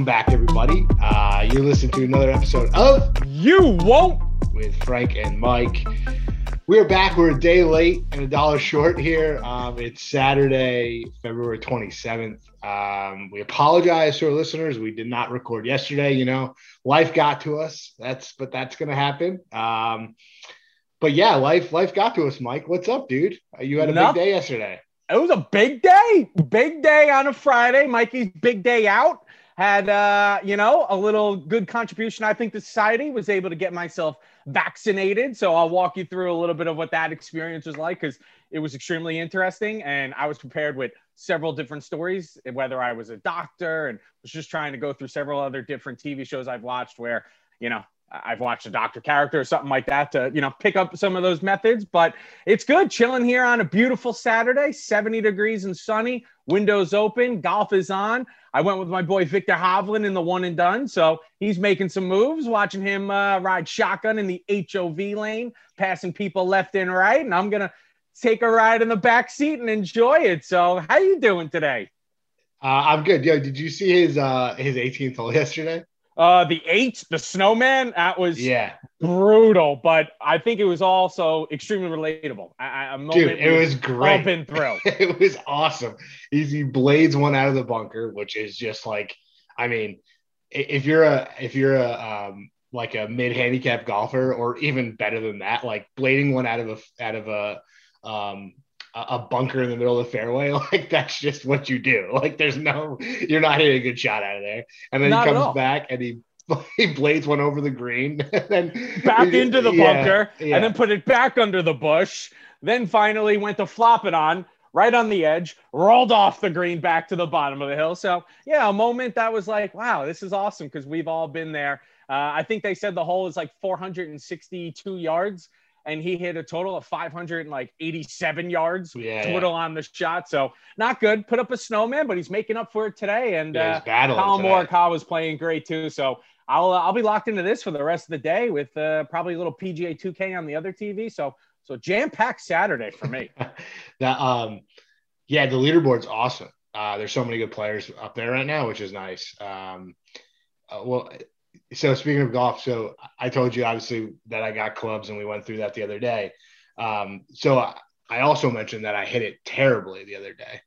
Welcome back, everybody. Uh, you're listening to another episode of You Won't with Frank and Mike. We're back. We're a day late and a dollar short here. Um, it's Saturday, February 27th. Um, we apologize to our listeners. We did not record yesterday. You know, life got to us. That's but that's gonna happen. Um, but yeah, life life got to us, Mike. What's up, dude? Uh, You had a Nothing. big day yesterday. It was a big day, big day on a Friday. Mikey's big day out had, uh, you know, a little good contribution. I think to society was able to get myself vaccinated. So I'll walk you through a little bit of what that experience was like because it was extremely interesting. And I was prepared with several different stories, whether I was a doctor and was just trying to go through several other different TV shows I've watched where, you know, I've watched a doctor character or something like that to, you know, pick up some of those methods. But it's good chilling here on a beautiful Saturday, 70 degrees and sunny, windows open, golf is on. I went with my boy Viktor Hovland in the one and done. So he's making some moves, watching him uh, ride shotgun in the HOV lane, passing people left and right. And I'm going to take a ride in the back seat and enjoy it. So how you doing today? Uh, I'm good. Yo, did you see his uh his 18th hole yesterday? Uh, the eight, the snowman, that was Yeah, brutal, but I think it was also extremely relatable. I, I, a moment dude, it was great. been through. it was awesome. He blades one out of the bunker, which is just like, I mean, if you're a if you're a um like a mid handicap golfer, or even better than that, like blading one out of a out of a um a bunker in the middle of the fairway, like that's just what you do. Like there's no, you're not hitting a good shot out of there. And then Not he comes back and he he blades one over the green, and then Back into the Yeah, bunker, yeah. and then put it back under the bush. Then finally went to flop it on right on the edge, rolled off the green back to the bottom of the hill. So yeah, a moment that was like, wow, this is awesome because we've all been there. Uh, I think they said the hole is like 462 yards, and he hit a total of 587 yards Yeah, yeah. total on the shot. So not good. Put up a snowman, but he's making up for it today. And Yeah, uh, Collin. Morikawa was playing great too. So I'll uh, I'll be locked into this for the rest of the day with uh, probably a little PGA 2K on the other TV. So so jam packed Saturday for me. that um yeah the leaderboard's awesome uh there's so many good players up there right now which is nice um uh, well so speaking of golf so i told you obviously that i got clubs and we went through that the other day. Um so i, I also mentioned that i hit it terribly the other day.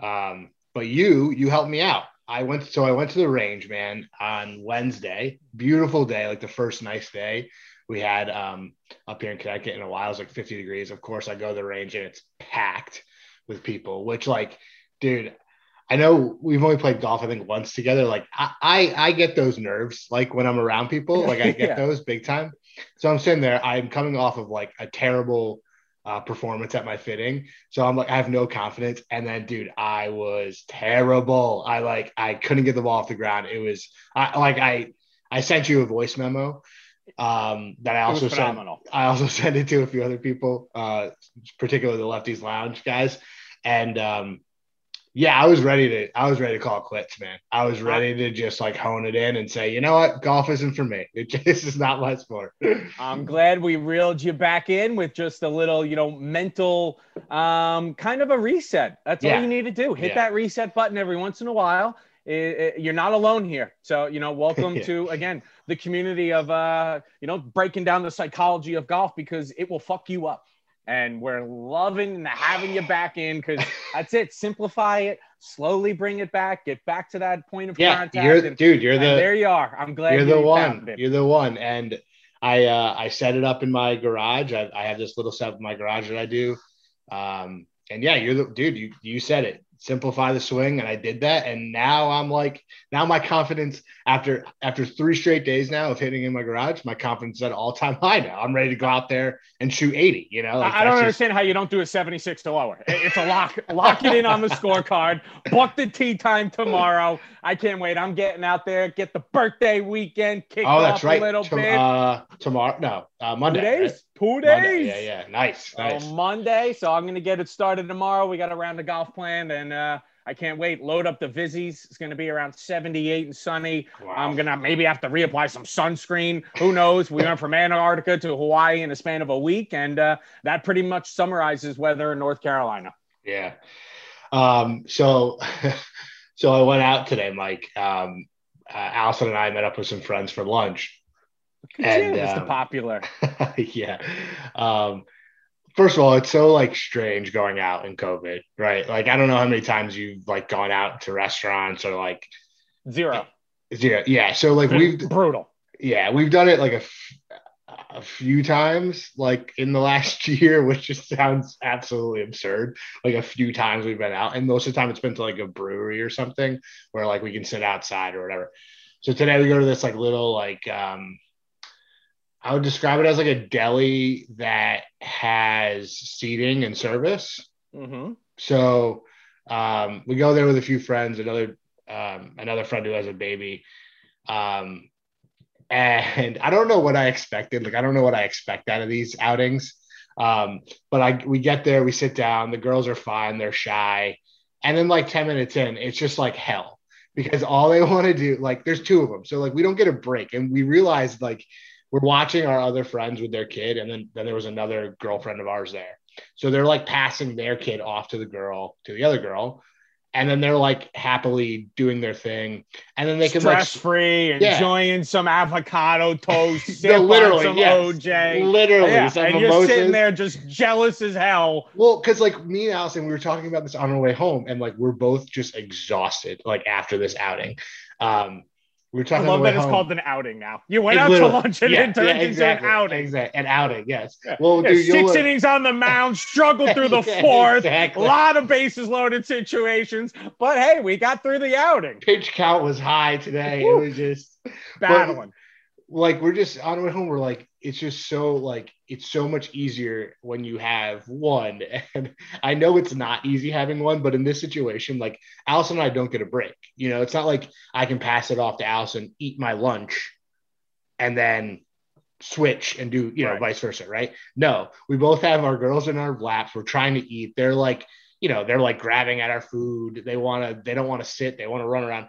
Um but you you helped me out. I went so i went to the range man on wednesday. Beautiful day like the first nice day. We had um up here in Connecticut in a while. It was like 50 degrees. Of course, I go to the range and it's packed with people, which like, dude, I know we've only played golf, I think once together. Like I, I, I get those nerves, like when I'm around people, like I get Yeah. those big time. So I'm sitting there, I'm coming off of like a terrible uh, performance at my fitting. So I'm like, I have no confidence. And then, dude, I was terrible. I like, I couldn't get the ball off the ground. It was, I like, I, I sent you a voice memo um, that I also sent. I also sent it to a few other people, uh, particularly the Lefties Lounge guys. And um, yeah, I was ready to I was ready to call it quits, man. I was ready to just like hone it in and say, you know what, golf isn't for me. It just this is not my sport. I'm glad we reeled you back in with just a little, you know, mental um, kind of a reset. That's Yeah. all you need to do. Hit Yeah. that reset button every once in a while. It- it- you're not alone here. So, you know, welcome Yeah. to, again, the community of, uh, you know, breaking down the psychology of golf because it will fuck you up. And we're loving and having you back in because that's it. Simplify it, slowly bring it back, get back to that point of yeah, contact. you're and, dude. You're the there you are. I'm glad you're you the found one. it. You're the one. And I uh, I set it up in my garage. I, I have this little setup in my garage that I do. Um, and yeah, you're the dude. You you said it. Simplify the swing, and I did that. And now I'm like, now my confidence after after three straight days now of hitting in my garage, my confidence is at all time high now. I'm ready to go out there and shoot 80. You know, Like, I don't just- understand how you don't do a 76 to lower. It's a lock. lock it in on the scorecard. Book the tee time tomorrow. I can't wait. I'm getting out there. Get the birthday weekend kicked Oh, off right. a little Tom- bit. uh, tomorrow, no, uh, Two Monday. days. right? Two days. Monday. Yeah, yeah, nice, So nice. Monday. So I'm gonna get it started tomorrow. We got a round of golf planned, and uh, I can't wait. Load up the Vizzies. It's gonna be around 78 and sunny. Wow. I'm gonna maybe have to reapply some sunscreen. Who knows? We went from Antarctica to Hawaii in a span of a week, and uh, that pretty much summarizes weather in North Carolina. Yeah. Um, so so I went out today, Mike. Um, uh, Allison and I met up with some friends for lunch. And Mr. Um, Popular. yeah. Um, first of all, it's so like strange going out in COVID, right? Like I don't know how many times you've like gone out to restaurants or like zero. Zero. Yeah. So like we've brutal. Yeah, we've done it like a, a few times, like in the last year, which just sounds absolutely absurd. Like a few times we've been out, and most of the time it's been to like a brewery or something where like we can sit outside or whatever. So today we go to this like little like um I would describe it as like a deli that has seating and service. Mm-hmm. So um, we go there with a few friends, another um, another friend who has a baby. Um, and I don't know what I expected. Like I don't know what I expect out of these outings. Um, but I we get there, we sit down, the girls are fine, they're shy. And then like 10 minutes in, it's just like hell because all they want to do, like there's two of them. So like we don't get a break. And we realized like we're watching our other friends with their kid, and then then there was another girlfriend of ours there. So they're like passing their kid off to the girl, to the other girl, and then they're like happily doing their thing, and then they can stress like, free, yeah. enjoying some avocado toast, no, literally some yes. OJ, literally, yeah. and mimosas. you're sitting there just jealous as hell. Well, because like me and Allison, we were talking about this on our way home, and like we're both just exhausted, like after this outing. Um, we were talking. I love that it's called an outing now. You went out to lunch and yeah, it turned yeah, exactly, into an outing. Exactly, an outing. Yes. Yeah. Well, yeah, dude, six innings on the mound, struggled through the fourth. exactly. A lot of bases loaded situations, but hey, we got through the outing. Pitch count was high today. Woo. It was just battling. But, like we're just on the way home. We're like, it's just so like it's so much easier when you have one. And I know it's not easy having one, but in this situation, like Allison and I don't get a break. You know, it's not like I can pass it off to Allison, eat my lunch, and then switch and do, you know, right. vice versa, right? No, we both have our girls in our laps. We're trying to eat. They're like, you know, they're like grabbing at our food. They want to, they don't want to sit. They want to run around.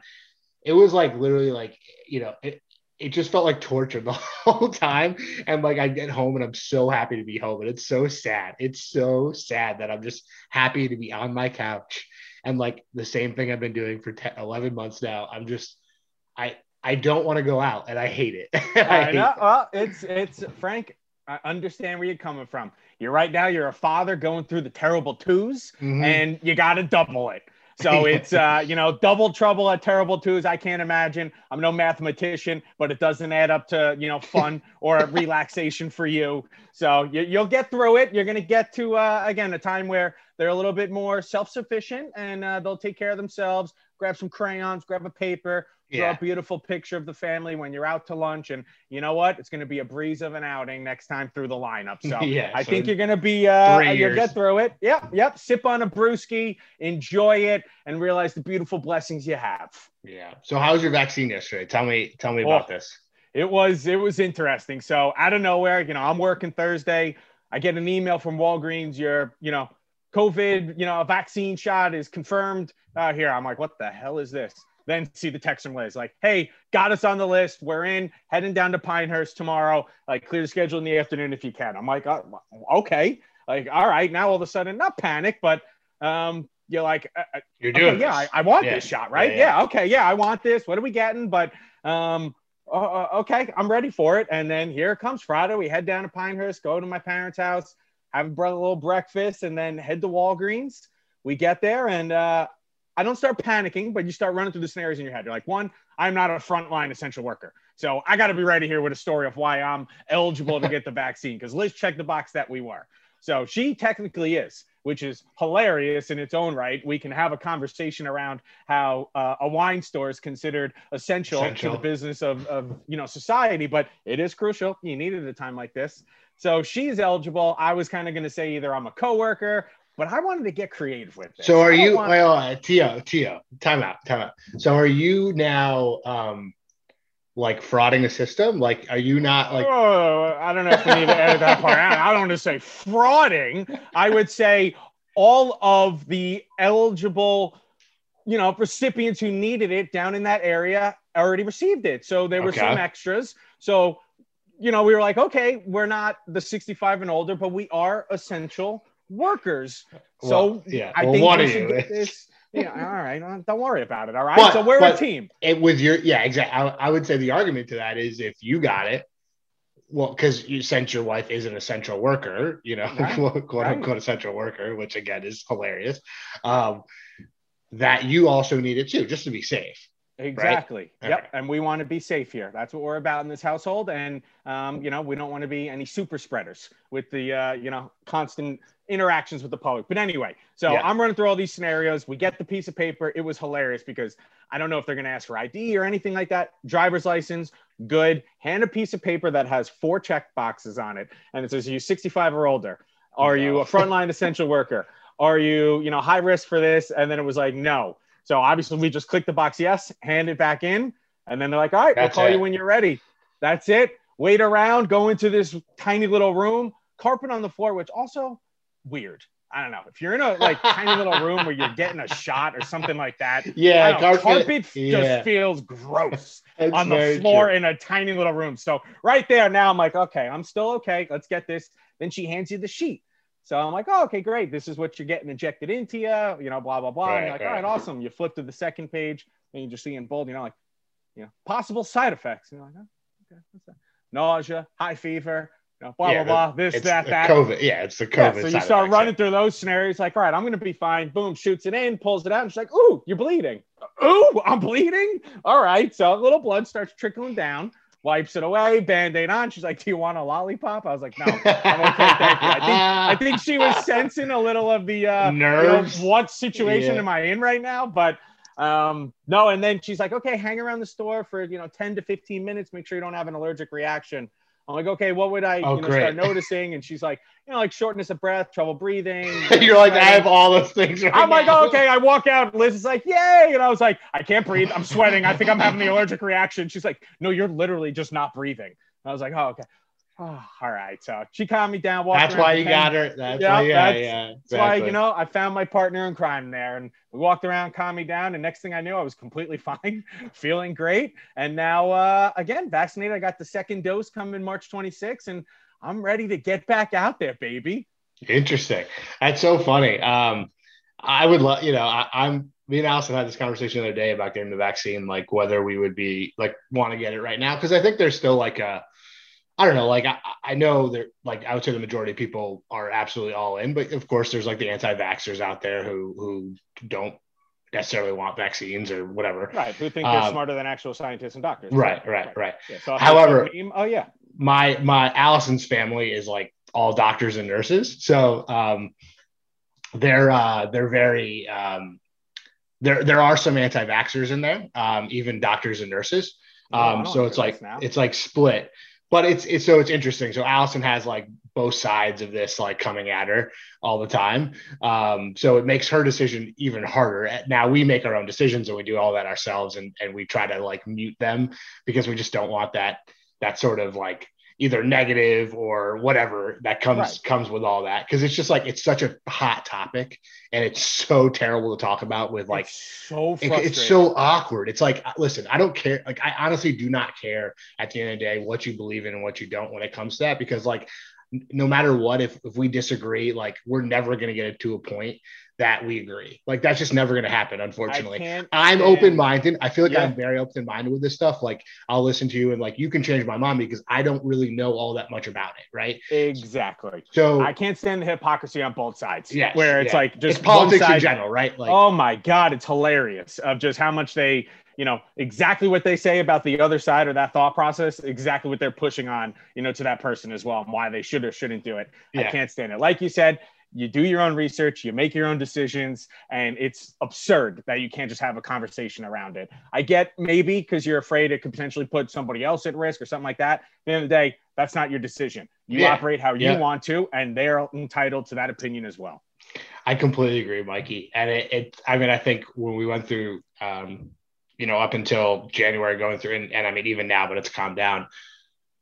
It was like literally like, you know, it, it just felt like torture the whole time. And like I get home and I'm so happy to be home. And it's so sad. It's so sad that I'm just happy to be on my couch. And like the same thing I've been doing for 10, 11 months now. I'm just, I, I don't want to go out and I hate it. I, hate. It. Well, it's, it's Frank. I understand where you're coming from. You're right now. You're a father going through the terrible 2s mm-hmm. and you got to double it. So it's uh, you know double trouble at terrible twos. I can't imagine. I'm no mathematician, but it doesn't add up to you know fun or relaxation for you. So you, will get through it. You're gonna get to uh, again a time where they're a little bit more self-sufficient and uh, they'll take care of themselves. Grab some crayons, grab a paper, yeah. draw a beautiful picture of the family when you're out to lunch. And you know what? It's going to be a breeze of an outing next time through the lineup. So yeah, I so think you're going to be, uh, you'll get through it. Yep. Yep. Sip on a brewski, enjoy it, and realize the beautiful blessings you have. Yeah. So how was your vaccine yesterday? Tell me, tell me about this. It was, it was interesting. So out of nowhere, you know, I'm working Thursday. I get an email from Walgreens. You're, you know, COVID, you know, a vaccine shot is confirmed. Uh, here, I'm like, what the hell is this? Then see the text from Liz like, hey, got us on the list. We're in, heading down to Pinehurst tomorrow. Like, clear the schedule in the afternoon if you can. I'm like, oh, okay. Like, all right. Now all of a sudden, not panic, but um, you're like, uh, uh you're doing okay, yeah, I, I, want yeah. this shot, right? Yeah, yeah. yeah, okay, yeah, I want this. What are we getting? But um, uh, uh, okay, I'm ready for it. And then here comes Friday. We head down to Pinehurst, go to my parents' house, have a little breakfast, and then head to Walgreens. We get there, and uh, I don't start panicking, but you start running through the scenarios in your head. You're like, one, I'm not a frontline essential worker. So I got to be ready here with a story of why I'm eligible to get the vaccine because Liz checked the box that we were. So she technically is, which is hilarious in its own right. We can have a conversation around how uh, a wine store is considered essential, essential, to the business of, of you know society, but it is crucial. You need it at a time like this. So she's eligible. I was kind of going to say either I'm a coworker but I wanted to get creative with it. So are you, want... well, uh, Tio, Tio, time out, time out. So are you now, um, like frauding the system? Like, are you not like? Oh, I don't know if we need to edit that part out. I don't want to say frauding. I would say all of the eligible, you know, recipients who needed it down in that area already received it. So there were okay. some extras. So, you know, we were like, okay, we're not the 65 and older, but we are essential workers. So well, yeah, I well, think we should get this. yeah, all right, don't worry about it. All right, But- so we're a team. it with your yeah exactly I, I would say the argument to that is if you got it well because you since your wife is an essential worker you know Right, quote, quote right. unquote essential worker which again is hilarious um that you also need it too just to be safe Exactly. Okay. Yep. And we want to be safe here. That's what we're about in this household. And um, you know, we don't want to be any super spreaders with the uh, you know constant interactions with the public. But anyway, so Yeah. I'm running through all these scenarios. We get the piece of paper. It was hilarious because I don't know if they're going to ask for ID or anything like that. Driver's license, good. Hand a piece of paper that has four check boxes on it, and it says, "Are you 65 or older? Are you No. a frontline essential worker? Are you you know high risk for this?" And then it was like, "No." So obviously we just click the box yes, hand it back in, and then they're like, all right, That's we'll call it. you when you're ready. That's it. Wait around, go into this tiny little room, carpet on the floor, which also weird. I don't know. If you're in a like tiny little room where you're getting a shot or something like that, yeah know, carpet, carpet yeah. just feels gross on the floor true. in a tiny little room. So right there now, I'm like, okay, I'm still okay. Let's get this. Then she hands you the sheet. So I'm like, oh, okay, great. This is what you're getting injected into you, you know, blah, blah, blah. and you're Right, like, all right, right. awesome. You flip to the second page and you just see in bold, you know, like, you know, possible side effects. And you're like, oh, okay, what's that? Nausea, high fever, you know, blah, Yeah, blah, blah, this, that, that. covid yeah it's the covid Yeah, so you start running through those scenarios, like, all right, I'm gonna be fine. Boom, shoots it in, pulls it out, and she's like, "Ooh, you're bleeding. Ooh, I'm bleeding. All right." So a little blood starts trickling down, wipes it away, band-aid on. She's like, "Do you want a lollipop?" I was like, "No, I'm okay, thank you." I think I think she was sensing a little of the uh, you know, Nerves. what situation Yeah. am I in right now? But um, no, and then she's like, "Okay, hang around the store for you know 10 to 15 minutes. Make sure you don't have an allergic reaction." I'm like, "Okay, what would I Oh, you know, start noticing?" And she's like, "You know, like shortness of breath, trouble breathing." you're like i have all those things right I'm like, oh, okay. I walk out. Liz is like, yay. And I was like, I can't breathe. I'm sweating. I think I'm having the allergic reaction. She's like, no, you're literally just not breathing. I was like, oh, okay. Oh, all right. So she calmed me down. that's why you 10 got her that's Yeah, why yeah that's- yeah That's why, you know, I found my partner in crime there and we walked around, calmed me down. And next thing I knew, I was completely fine, feeling great. And now, uh, again, vaccinated. I got the second dose coming March 26th and I'm ready to get back out there, baby. Interesting. That's so funny. Um, I would love, you know, I, I'm me and Allison had this conversation the other day about getting the vaccine, like whether we would be like want to get it right now. Cause I think there's still like a, I don't know, like I, I know that like I would say the majority of people are absolutely all in, but of course there's like the anti-vaxxers out there who who don't necessarily want vaccines or whatever. Right. Who think they're Um, smarter than actual scientists and doctors. Right, right, right. Yeah, so However- it's a meme- oh yeah, my my Allison's family is like all doctors and nurses, so um, they're uh, they're very um, there. There are some anti-vaxxers in there, um, even doctors and nurses. Um, so it's like now. it's like split, but it's it's so it's interesting. So Allison has like both sides of this like coming at her all the time. Um, so it makes her decision even harder. Now we make our own decisions and we do all that ourselves, and and we try to like mute them because we just don't want that that sort of like either negative or whatever that comes Right. comes with all that because it's just like it's such a hot topic and it's so terrible to talk about with like It's so it- it's so awkward. It's like, listen, I don't care. Like, I honestly do not care at the end of the day what you believe in and what you don't when it comes to that, because like, no matter what, if if we disagree, like, we're never gonna get it to a point that we agree. Like, that's just never gonna happen, unfortunately. I'm open minded. I feel like Yeah. I'm very open minded with this stuff. Like, I'll listen to you and like you can change my mind because I don't really know all that much about it, right? Exactly. So I can't stand the hypocrisy on both sides. Yes, where it's yeah. like just it's politics side, in general, right? Like, oh my god, it's hilarious of just how much they, you know, exactly what they say about the other side or that thought process, exactly what they're pushing on, you know, to that person as well, and why they should or shouldn't do it. I can't stand it. Like you said, you do your own research, you make your own decisions, and it's absurd that you can't just have a conversation around it. I get maybe because you're afraid it could potentially put somebody else at risk or something like that. At the end of the day, that's not your decision. You Yeah. operate how Yeah. you want to, and they're entitled to that opinion as well. I completely agree, Mikey. And it, it I mean, I think when we went through, um, you know, up until January going through, and, and I mean, even now, but it's calmed down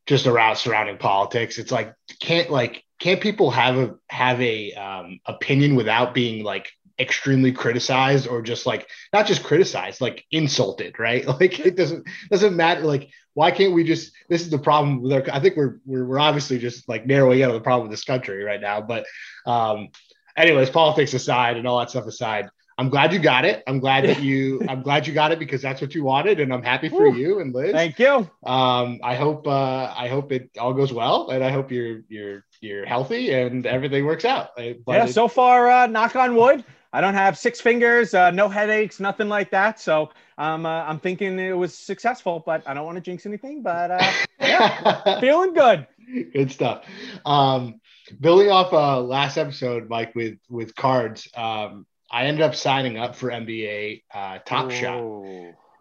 just around surrounding politics. It's like, can't like, can't people have a, have a, um, opinion without being like extremely criticized or just like, not just criticized, like insulted, right? Like it doesn't, doesn't matter. Like, why can't we just, this is the problem with our, I think we're, we're, we're obviously just like narrowing in on the problem with this country right now. But, um, anyways, politics aside and all that stuff aside, I'm glad you got it. I'm glad that you. I'm glad you got it because that's what you wanted, and I'm happy for Woo. you and Liz. Thank you. Um, I hope. Uh, I hope it all goes well, and I hope you're you're you're healthy and everything works out. But yeah, so far, uh, knock on wood. I don't have six fingers, uh, no headaches, nothing like that. So um, uh, I'm thinking it was successful, but I don't want to jinx anything. But uh, yeah, feeling good. good stuff. Um, building off uh, last episode, Mike, with with cards. Um, I ended up signing up for NBA uh, Top Shot.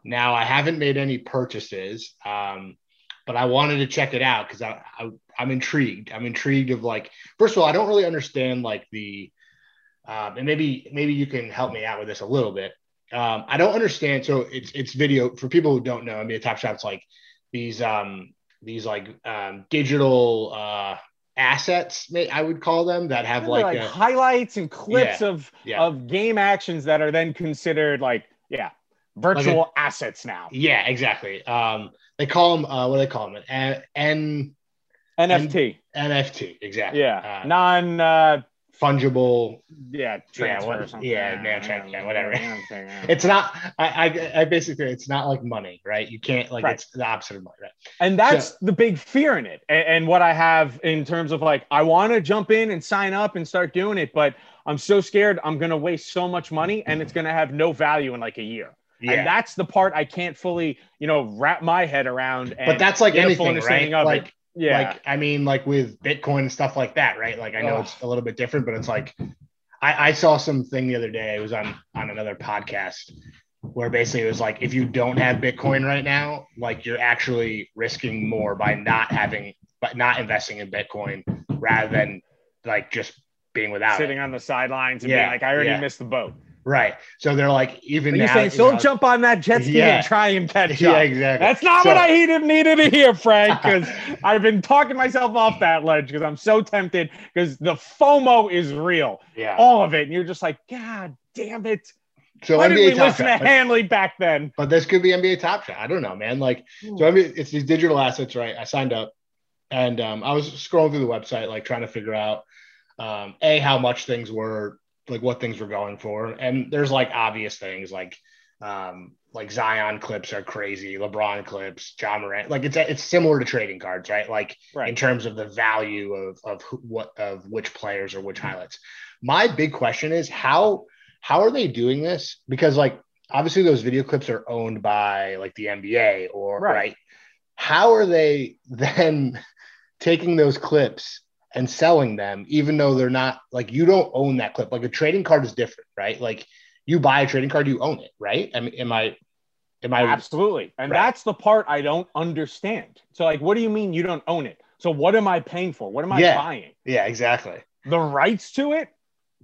Now I haven't made any purchases, um, but I wanted to check it out because I, I I'm intrigued. I'm intrigued of like first of all, I don't really understand like the um, and maybe maybe you can help me out with this a little bit. Um, I don't understand. So it's it's video for people who don't know. I mean, Top Shot's like these um these like um digital uh assets may I would call them that have like, like a, highlights and clips of yeah. of game actions that are then considered like yeah virtual assets now. yeah exactly. Um, they call them uh, what do they call them? N, N NFT. NFT exactly. Yeah, Uh, non. Uh, fungible. yeah, transfer what- or something. yeah, no, tran- yeah, whatever. It's not. I, I I basically it's not like money, right? You can't like Right. it's the opposite of money, right? and that's the big fear in it and, and what i have in terms of like i want to jump in and sign up and start doing it but i'm so scared i'm going to waste so much money and it's going to have no value in like a year and that's the part i can't fully you know wrap my head around and but that's like get a full anything, right? of it. Yeah like I mean, like with Bitcoin and stuff like that, right? Like I know it's a little bit different, but it's like I, I saw something the other day. It was on on another podcast where basically it was like if you don't have Bitcoin right now, like you're actually risking more by not having, but not investing in Bitcoin rather than like just being without sitting it. on the sidelines and Yeah, being like i already yeah. missed the boat Right. So they're like even now. you're saying you still know- jump on that jet ski Yeah. and try and catch Yeah, up exactly. That's not So- what I needed, needed to hear, Frank, because I've been talking myself off that ledge because I'm so tempted because the FOMO is real. Yeah. All of it. And you're just like, God damn it. So Why didn't we NBA Top listen Shot, to Hanley back then? but this could be NBA Top Shot. I don't know, man. Like, Hmm. so I mean, it's these digital assets, right? I signed up, and um, I was scrolling through the website, like trying to figure out um, a how much things were, like what things were going for, and there's like obvious things like um, like Zion clips are crazy, LeBron clips, Ja Morant, like it's it's similar to trading cards, right? Like in terms of the value of of who, what of which players or which highlights. My big question is how how are they doing this? Because like obviously those video clips are owned by like the NBA or Right. right. How are they then taking those clips and selling them, even though they're not like you don't own that clip? Like a trading card is different, right? Like you buy a trading card, you own it, right? I mean, am I am I Absolutely. And Right. that's the part I don't understand. So, like, what do you mean you don't own it? So, what am I paying for? What am I Yeah. buying? yeah, exactly. The rights to it?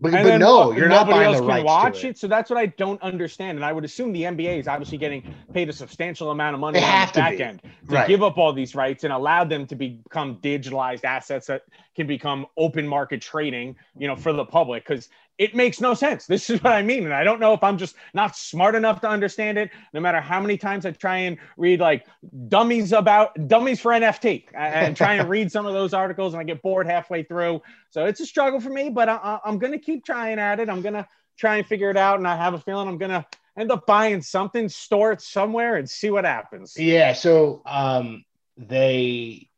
But, but then no, you're not buying else the can rights watch to it. it. So that's what I don't understand. And I would assume the NBA is obviously getting paid a substantial amount of money They on the back be. end to Right. give up all these rights and allow them to become digitalized assets that can become open market trading, you know, for the public. Because it makes no sense. This is what I mean. And I don't know if I'm just not smart enough to understand it. No matter how many times I try and read like dummies about dummies for NFT and, try and read some of those articles, and I get bored halfway through. So it's a struggle for me, but I, I'm going to keep trying at it. I'm going to try and figure it out. And I have a feeling I'm going to end up buying something, store it somewhere, and see what happens. Yeah. So um they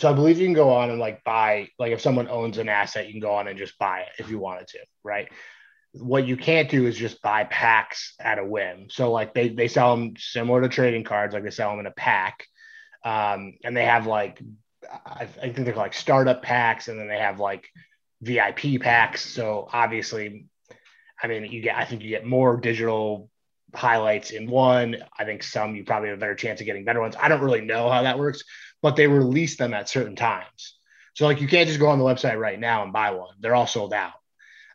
so I believe you can go on and like buy like if someone owns an asset, you can go on and just buy it if you wanted to, right? What you can't do is just buy packs at a whim. So like they they sell them similar to trading cards, like they sell them in a pack. Um, and they have like I, I think they're like startup packs, and then they have like VIP packs. So obviously, I mean, you get I think you get more digital highlights in one. I think some you probably have a better chance of getting better ones. I don't really know how that works, but they release them at certain times. So like you can't just go on the website right now and buy one. They're all sold out.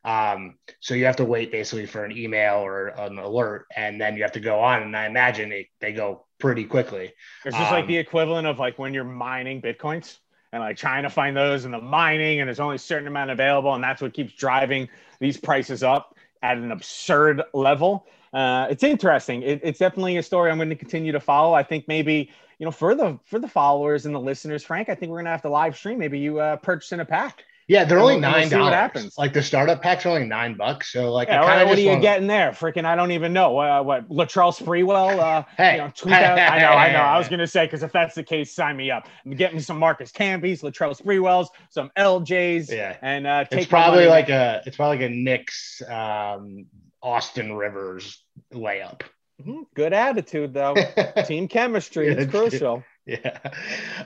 Um, so you have to wait basically for an email or an alert, and then you have to go on. And I imagine they, they go pretty quickly. It's just like Um, the equivalent of like when you're mining bitcoins and like trying to find those in the mining, and there's only a certain amount available, and that's what keeps driving these prices up at an absurd level. Uh, it's interesting. It, it's definitely a story I'm going to continue to follow. I think maybe you know for the for the followers and the listeners, Frank, I think we're going to have to live stream. Maybe you uh, purchase in a pack. Yeah, they're only we'll- and we'll nine see what dollars. happens. Like the startup packs are only nine bucks. So like, Yeah, I what, of what are you wanna- getting there? Freaking, I don't even know. Uh, what Latrell Sprewell? Uh, Hey. you know, 2000 I know, I know. I was gonna say because if that's the case, sign me up. Get me some Marcus Camby's, Latrell Sprewells, some LJ's, Yeah. and uh, take It's probably like a it's probably like a Knicks um Austin Rivers layup. Mhm. good attitude though. Team chemistry, it's- crucial. yeah.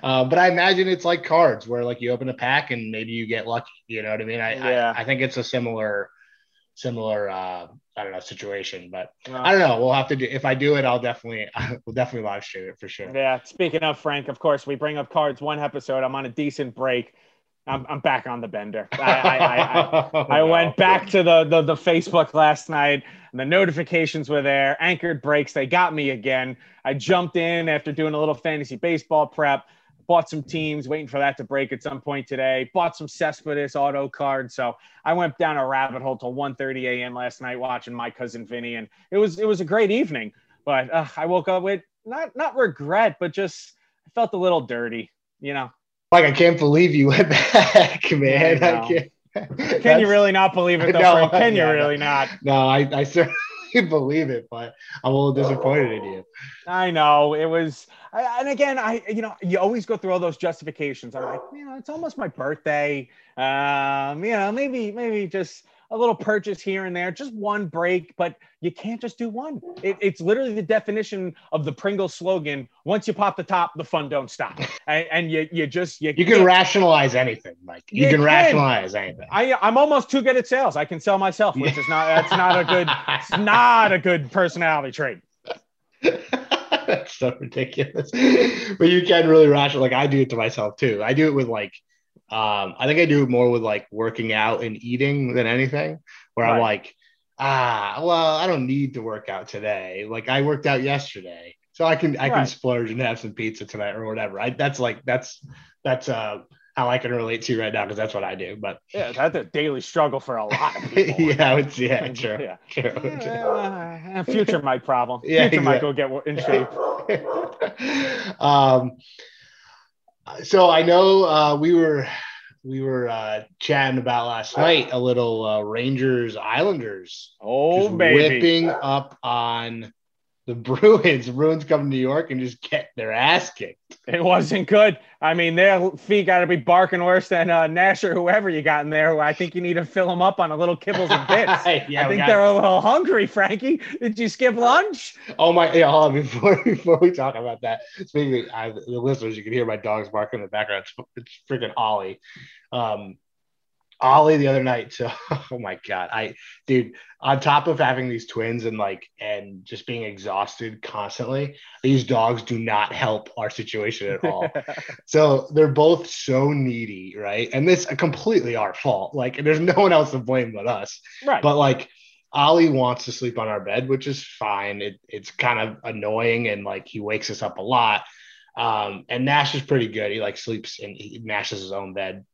Uh, but I imagine it's like cards where like you open a pack and maybe you get lucky. You know what I mean? I Yeah. I, I think it's a similar similar uh I don't know situation, but Uh, I don't know. We'll have to do if I do it, I'll definitely we'll definitely live stream it for sure. Yeah. Speaking of Frank, of course, we bring up cards one episode. I'm on a decent break. I'm, I'm back on the bender. I, I, I, I, went back to the, the the Facebook last night. And the notifications were there. Anchored breaks. They got me again. I jumped in after doing a little fantasy baseball prep. Bought some teams, waiting for that to break at some point today. Bought some Cespedes auto cards. So I went down a rabbit hole till 1:30 a.m. last night watching my cousin Vinny, and it was it was a great evening. But uh, I woke up with not not regret, but just I felt a little dirty. You know, Like I can't believe you went back, man. I. I can't. can you really not believe it though? No, Frank? Can you no. really not? No, I, I certainly believe it, but I'm a little disappointed in you. I know it was, I, and again, I you know you always go through all those justifications. I'm like, you know, it's almost my birthday. Um, you know, maybe maybe just a little purchase here and there, just one break, but you can't just do one. It, it's literally the definition of the Pringle slogan: "Once you pop the top, the fun don't stop." And, and you you just you, You can rationalize anything, Mike. You, You can, can. rationalize anything. I, I'm almost too good at sales. I can sell myself, which is not that's not a good it's not a good personality trait. That's so ridiculous. but you can really rational. Like I do it to myself too. I do it with like, um, I think I do more with like working out and eating than anything. Where I'm like, ah, well, I don't need to work out today. Like I worked out yesterday, so I can I can splurge and have some pizza tonight or whatever. I that's like that's that's uh how I can relate to you right now because that's what I do. But Yeah, that's a daily struggle for a lot of people. yeah, it's yeah, true. Yeah. True. Uh, future Mike problem. Yeah, future Mike will get in shape. um, so I know uh, we were we were uh, chatting about last night a little uh, Rangers Islanders Oh baby, whipping up on the Bruins. The Bruins come to New York and just get their ass kicked. it wasn't good. I mean, their feet got to be barking worse than uh, Nash or whoever you got in there. Who I think you need to fill them up on a little kibbles and bits. yeah, I think they're a little hungry, Frankie. Did you skip lunch? Oh my! Yeah, hold on. Before before we talk about that, speaking of, I, the listeners, you can hear my dogs barking in the background. It's, it's freaking Ollie. Um, Ollie the other night. So, oh my god, I dude. On top of having these twins and like and just being exhausted constantly, these dogs do not help our situation at all. so they're both so needy, right? And this completely our fault. Like, there's no one else to blame but us. right. But like Ollie wants to sleep on our bed, which is fine. It, it's kind of annoying and like he wakes us up a lot. Um, and Nash is pretty good. He like sleeps and he, Nash has his own bed,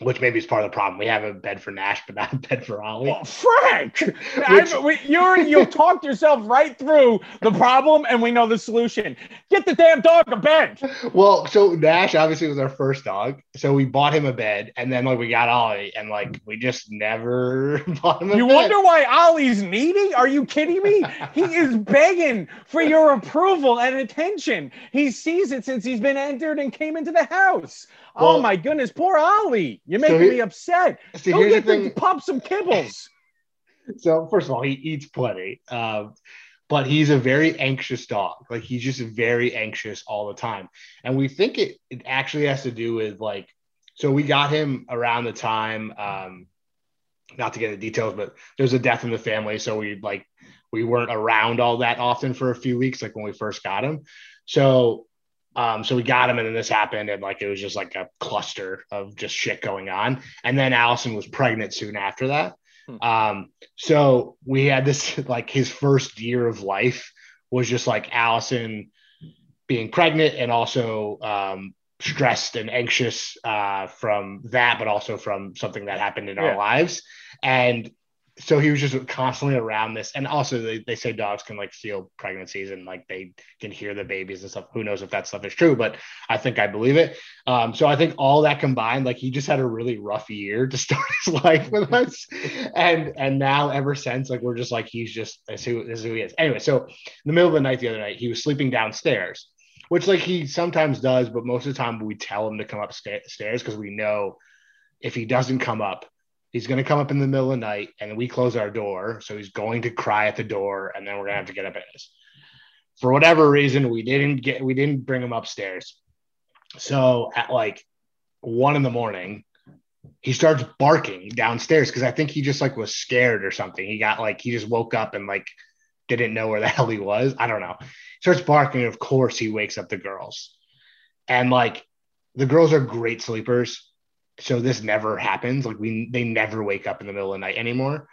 which maybe is part of the problem. We have a bed for Nash, but not a bed for Ollie. Well, Frank, I, we, you're you talked yourself right through the problem, and we know the solution. Get the damn dog a bed. Well, so Nash obviously was our first dog, so we bought him a bed, and then like we got Ollie, and like we just never bought him a You bed. wonder why Ollie's needy? Are you kidding me? He is begging for your approval and attention. He sees it since he's been entered and came into the house. Oh my goodness, poor Ollie. You're making he- me upset. See, Go the get the thing. pop some kibbles. so first of all, he eats plenty, um, but he's a very anxious dog. Like he's just very anxious all the time, and we think it it actually has to do with like. So we got him around the time, um, not to get into details, but there's a death in the family, so we like we weren't around all that often for a few weeks, like when we first got him. So um, so we got him, and then this happened, and like it was just like a cluster of just shit going on. And then Allison was pregnant soon after that. Hmm. Um, so we had this like his first year of life was just like Allison being pregnant and also um, stressed and anxious uh, from that, but also from something that happened in Yeah. our lives. And so he was just constantly around this. And also they, they say dogs can like feel pregnancies and like they can hear the babies and stuff. Who knows if that stuff is true but i think i believe it. Um, so i think all that combined like he just had a really rough year to start his life with us. And and now ever since like we're just like he's just this is who, this is who he is. Anyway so in the middle of the night the other night he was sleeping downstairs which like he sometimes does but most of the time we tell him to come upstairs because we know if he doesn't come up he's going to come up in the middle of the night and we close our door. So he's going to cry at the door and then we're going to have to get up in his. For whatever reason, we didn't get, we didn't bring him upstairs. So at like one in the morning, he starts barking downstairs because I think he just like was scared or something. He got like, he just woke up and like didn't know where the hell he was. I don't know. He starts barking. Of course, he wakes up the girls. And like the girls are great sleepers so this never happens. Like we they never wake up in the middle of the night anymore.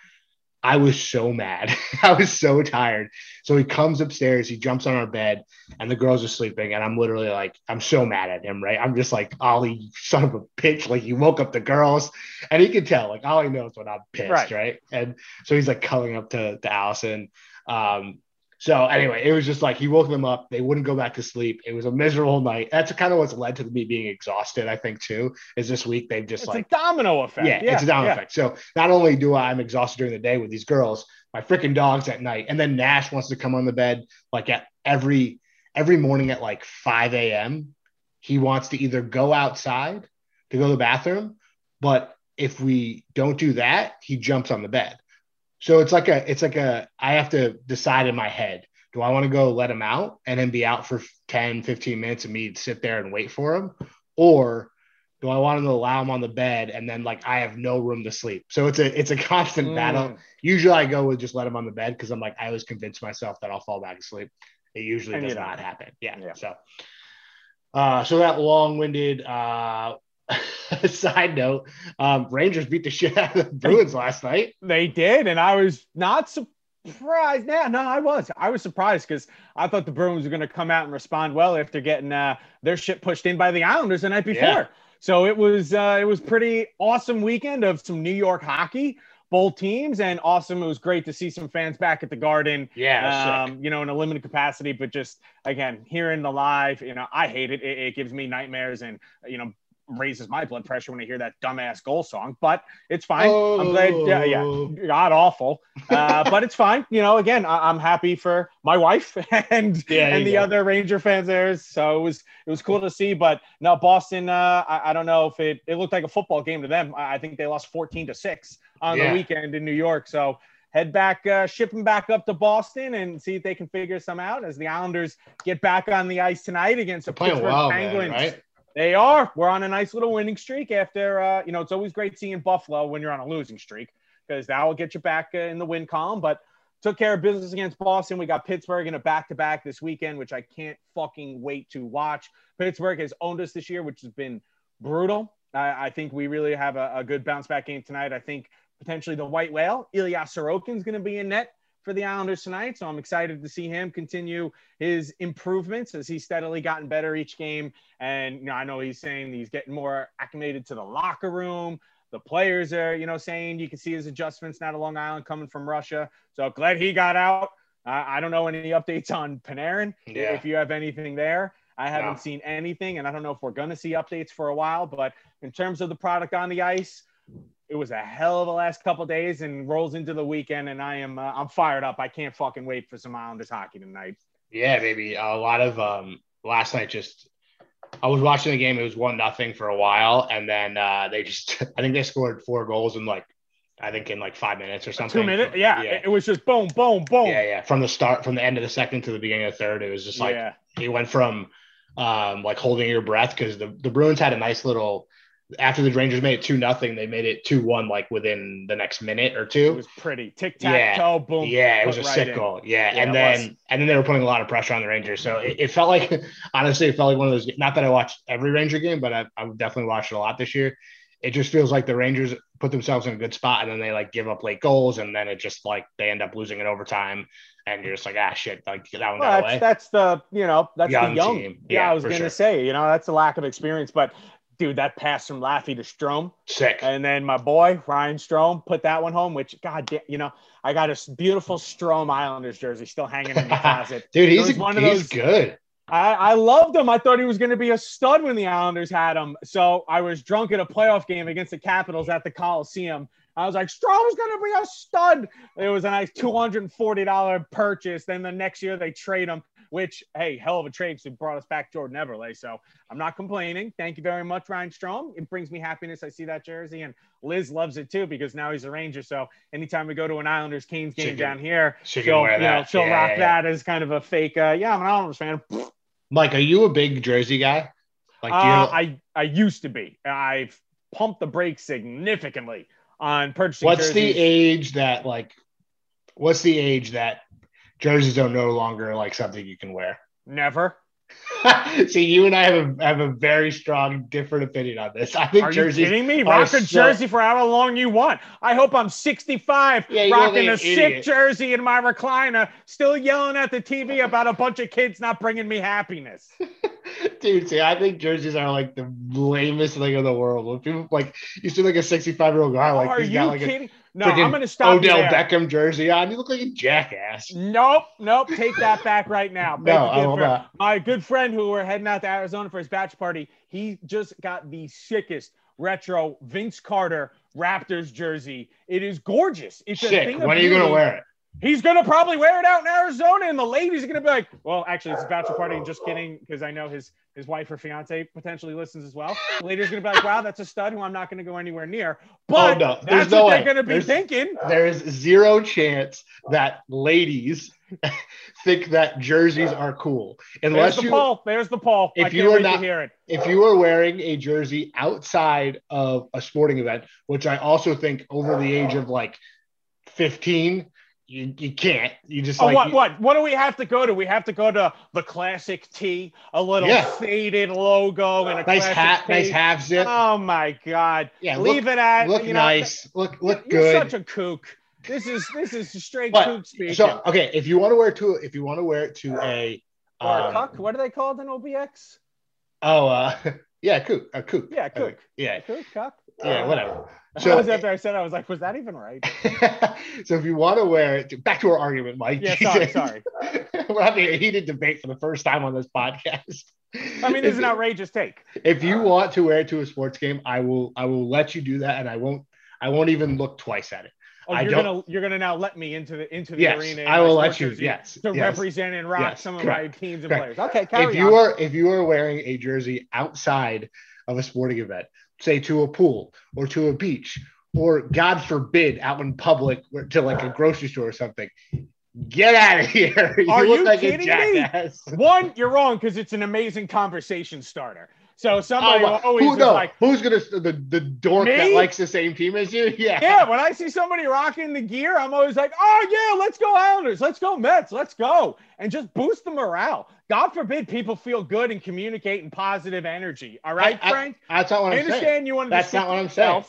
I was so mad. I was so tired. So he comes upstairs, he jumps on our bed, and the girls are sleeping. And I'm literally like, I'm so mad at him, right? I'm just like, Ollie, son of a bitch. Like, you woke up the girls. And he can tell, like, Ollie knows when I'm pissed, right? right? And so he's like coming up to, to Allison. Um, so anyway, it was just like he woke them up. They wouldn't go back to sleep. It was a miserable night. That's kind of what's led to me being exhausted. I think too is this week they've just it's like a domino effect. Yeah, yeah it's a domino yeah. effect. So not only do I, I'm exhausted during the day with these girls, my freaking dogs at night, and then Nash wants to come on the bed like at every every morning at like 5 a.m. He wants to either go outside to go to the bathroom, but if we don't do that, he jumps on the bed. So it's like a, it's like a, I have to decide in my head, do I want to go let him out and then be out for 10, 15 minutes and me sit there and wait for him? Or do I want him to allow him on the bed and then like I have no room to sleep? So it's a, it's a constant mm. battle. Usually I go with just let him on the bed because I'm like, I always convince myself that I'll fall back asleep. It usually and does not happen. Yeah. yeah. So, uh, so that long-winded uh, Side note: um, Rangers beat the shit out of the Bruins last night. They did, and I was not surprised. Yeah, no, I was. I was surprised because I thought the Bruins were going to come out and respond well after getting uh, their shit pushed in by the Islanders the night before. Yeah. So it was uh, it was pretty awesome weekend of some New York hockey both teams and awesome. It was great to see some fans back at the Garden. Yeah, um, you know, in a limited capacity, but just again hearing the live, you know, I hate it. it. It gives me nightmares, and you know, raises my blood pressure when I hear that dumbass goal song, but it's fine. Oh. I'm glad. Yeah, yeah, oh. god awful, uh, but it's fine. You know, again, I- am happy for my wife and yeah, and the go. other Ranger fans there. So it was it was cool to see. But now Boston. Uh, I-, I, don't know if it it looked like a football game to them. I, I think they lost 14 to six on yeah. the weekend in New York. So head back, uh, ship them back up to Boston and see if they can figure some out as the Islanders get back on the ice tonight against the Pittsburgh well, Penguins. Man, right? They are. We're on a nice little winning streak after, uh, you know, it's always great seeing Buffalo when you're on a losing streak because that will get you back uh, in the win column. But took care of business against Boston. We got Pittsburgh in a back to back this weekend, which I can't fucking wait to watch. Pittsburgh has owned us this year, which has been brutal. I, I think we really have a, a, good bounce back game tonight. I think potentially the white whale, Ilya Sorokin, is going to be in net for the Islanders tonight. So I'm excited to see him continue his improvements as he's steadily gotten better each game. And you know, I know he's saying he's getting more acclimated to the locker room. The players are, you know, saying you can see his adjustments now to Long Island coming from Russia. So glad he got out. Uh, I don't know any updates on Panarin. Yeah. If you have anything there, I haven't no. seen anything, and I don't know if we're going to see updates for a while. But in terms of the product on the ice, it was a hell of a last couple days and rolls into the weekend and I am uh, I'm fired up. I can't fucking wait for some Islanders hockey tonight. Yeah, maybe a lot of um last night just I was watching the game. It was one nothing for a while, and then uh, they just I think they scored four goals in like I think in like five minutes or something. Two minutes, yeah, yeah. It was just boom, boom, boom. Yeah, yeah. From the start, from the end of the second to the beginning of the third, it was just like yeah. he went from um like holding your breath because the the Bruins had a nice little after the Rangers made it two nothing, they made it two one like within the next minute or two. It was pretty tic tac toe, boom. Yeah, it was a right sick in. goal. Yeah, yeah and then was. and then they were putting a lot of pressure on the Rangers. So it, it, felt like honestly, it felt like one of those. Not that I watched every Ranger game, but I, I definitely watched it a lot this year. It just feels like the Rangers put themselves in a good spot, and then they like give up late goals, and then it just like they end up losing in overtime, and you're just like ah shit, like that one well, got that's, That's the you know that's young the young. Team. Yeah, yeah, I was gonna sure. say you know that's a lack of experience, but dude, that pass from Laffy to Strome. Sick. And then my boy Ryan Strome put that one home, which God damn, you know, I got a beautiful Strome Islanders jersey still hanging in the closet. Dude, he's, a, one of he's those, good. I, I loved him. I thought he was going to be a stud when the Islanders had him. So I was drunk at a playoff game against the Capitals at the Coliseum. I was like, Strome's going to be a stud. It was a nice $240 purchase. Then the next year they trade him which, hey, hell of a trade to brought us back Jordan Eberle. So I'm not complaining. Thank you very much, Ryan Strome. It brings me happiness. I see that jersey, and Liz loves it too because now he's a Ranger. So anytime we go to an Islanders Canes game down here, she she'll, you know, she'll yeah, rock yeah. that as kind of a fake, uh, yeah, I'm an Islanders fan. Mike, are you a big jersey guy? Like, uh, have- I, I used to be. I've pumped the brakes significantly on purchasing. What's jerseys. the age that like? What's the age that jerseys are no longer like something you can wear. Never. See, you and I have a have a very strong different opinion on this. I think are jerseys. you kidding me? Rock a so... jersey for how long you want. I hope I'm 65, yeah, rocking a sick jersey in my recliner, still yelling at the TV about a bunch of kids not bringing me happiness. Dude, see, I think jerseys are like the lamest thing in the world. When people like you see like a 65 year old guy like are you got, like, kidding? A, no, I'm going to stop. Odell Beckham jersey on. You look like a jackass. Nope, nope. Take that back right now. no, I will not. My good friend who we're heading out to Arizona for his batch party, he just got the sickest retro Vince Carter Raptors jersey. It is gorgeous. It's Sick. a thing When are you going to wear it? He's gonna probably wear it out in Arizona, and the ladies are gonna be like, "Well, actually, it's a bachelor party." Just kidding, because I know his his wife or fiance potentially listens as well. The ladies are gonna be like, "Wow, that's a stud who I'm not gonna go anywhere near." Oh, but oh, no. There's that's no what way. they're gonna be There's, thinking. There is zero chance that ladies think that jerseys are cool unless There's the you. Poll. There's the poll. If you are not, hear it. if you are wearing a jersey outside of a sporting event, which I also think over the age of like 15 you, you can't. You just oh, like what what what do we have to go to? We have to go to the classic tee, a little yeah. faded logo and a nice hat, nice half zip. Oh my god! Yeah, leave look, it at look you know, nice, look look you're good. You're such a kook. This is this is straight but, kook speaking. So okay, if you want to wear it to if you want to wear it to a or um, a cuck, what are they called in OBX? Oh, uh, yeah, kook, a kook. Yeah, kook. Uh, yeah, kook, cuck. Yeah, uh, whatever. So I was after I said I was like, was that even right? so if you want to wear it, back to our argument, Mike. Yeah, sorry, sorry. We're having a heated debate for the first time on this podcast. I mean, this is an outrageous take. If you want to wear it to a sports game, I will. I will let you do that, and I won't. I won't even look twice at it. Oh, you're gonna you're gonna now let me into the into the yes, arena. I will let you. Yes, to yes, represent and rock yes, some correct, of my teams and correct. players. Okay, carry if you on. are if you are wearing a jersey outside of a sporting event, say to a pool or to a beach or God forbid, out in public to like a grocery store or something. Get out of here. You Are you like kidding me? One, you're wrong because it's an amazing conversation starter. So somebody oh, always who, no, like, "Who's gonna the the dork me? that likes the same team as you?" Yeah, yeah. When I see somebody rocking the gear, I'm always like, "Oh yeah, let's go Islanders, let's go Mets, let's go," and just boost the morale. God forbid people feel good and communicate in positive energy. All right, I, Frank. I, that's not what I'm I understand saying. you want to. That's not what I'm saying.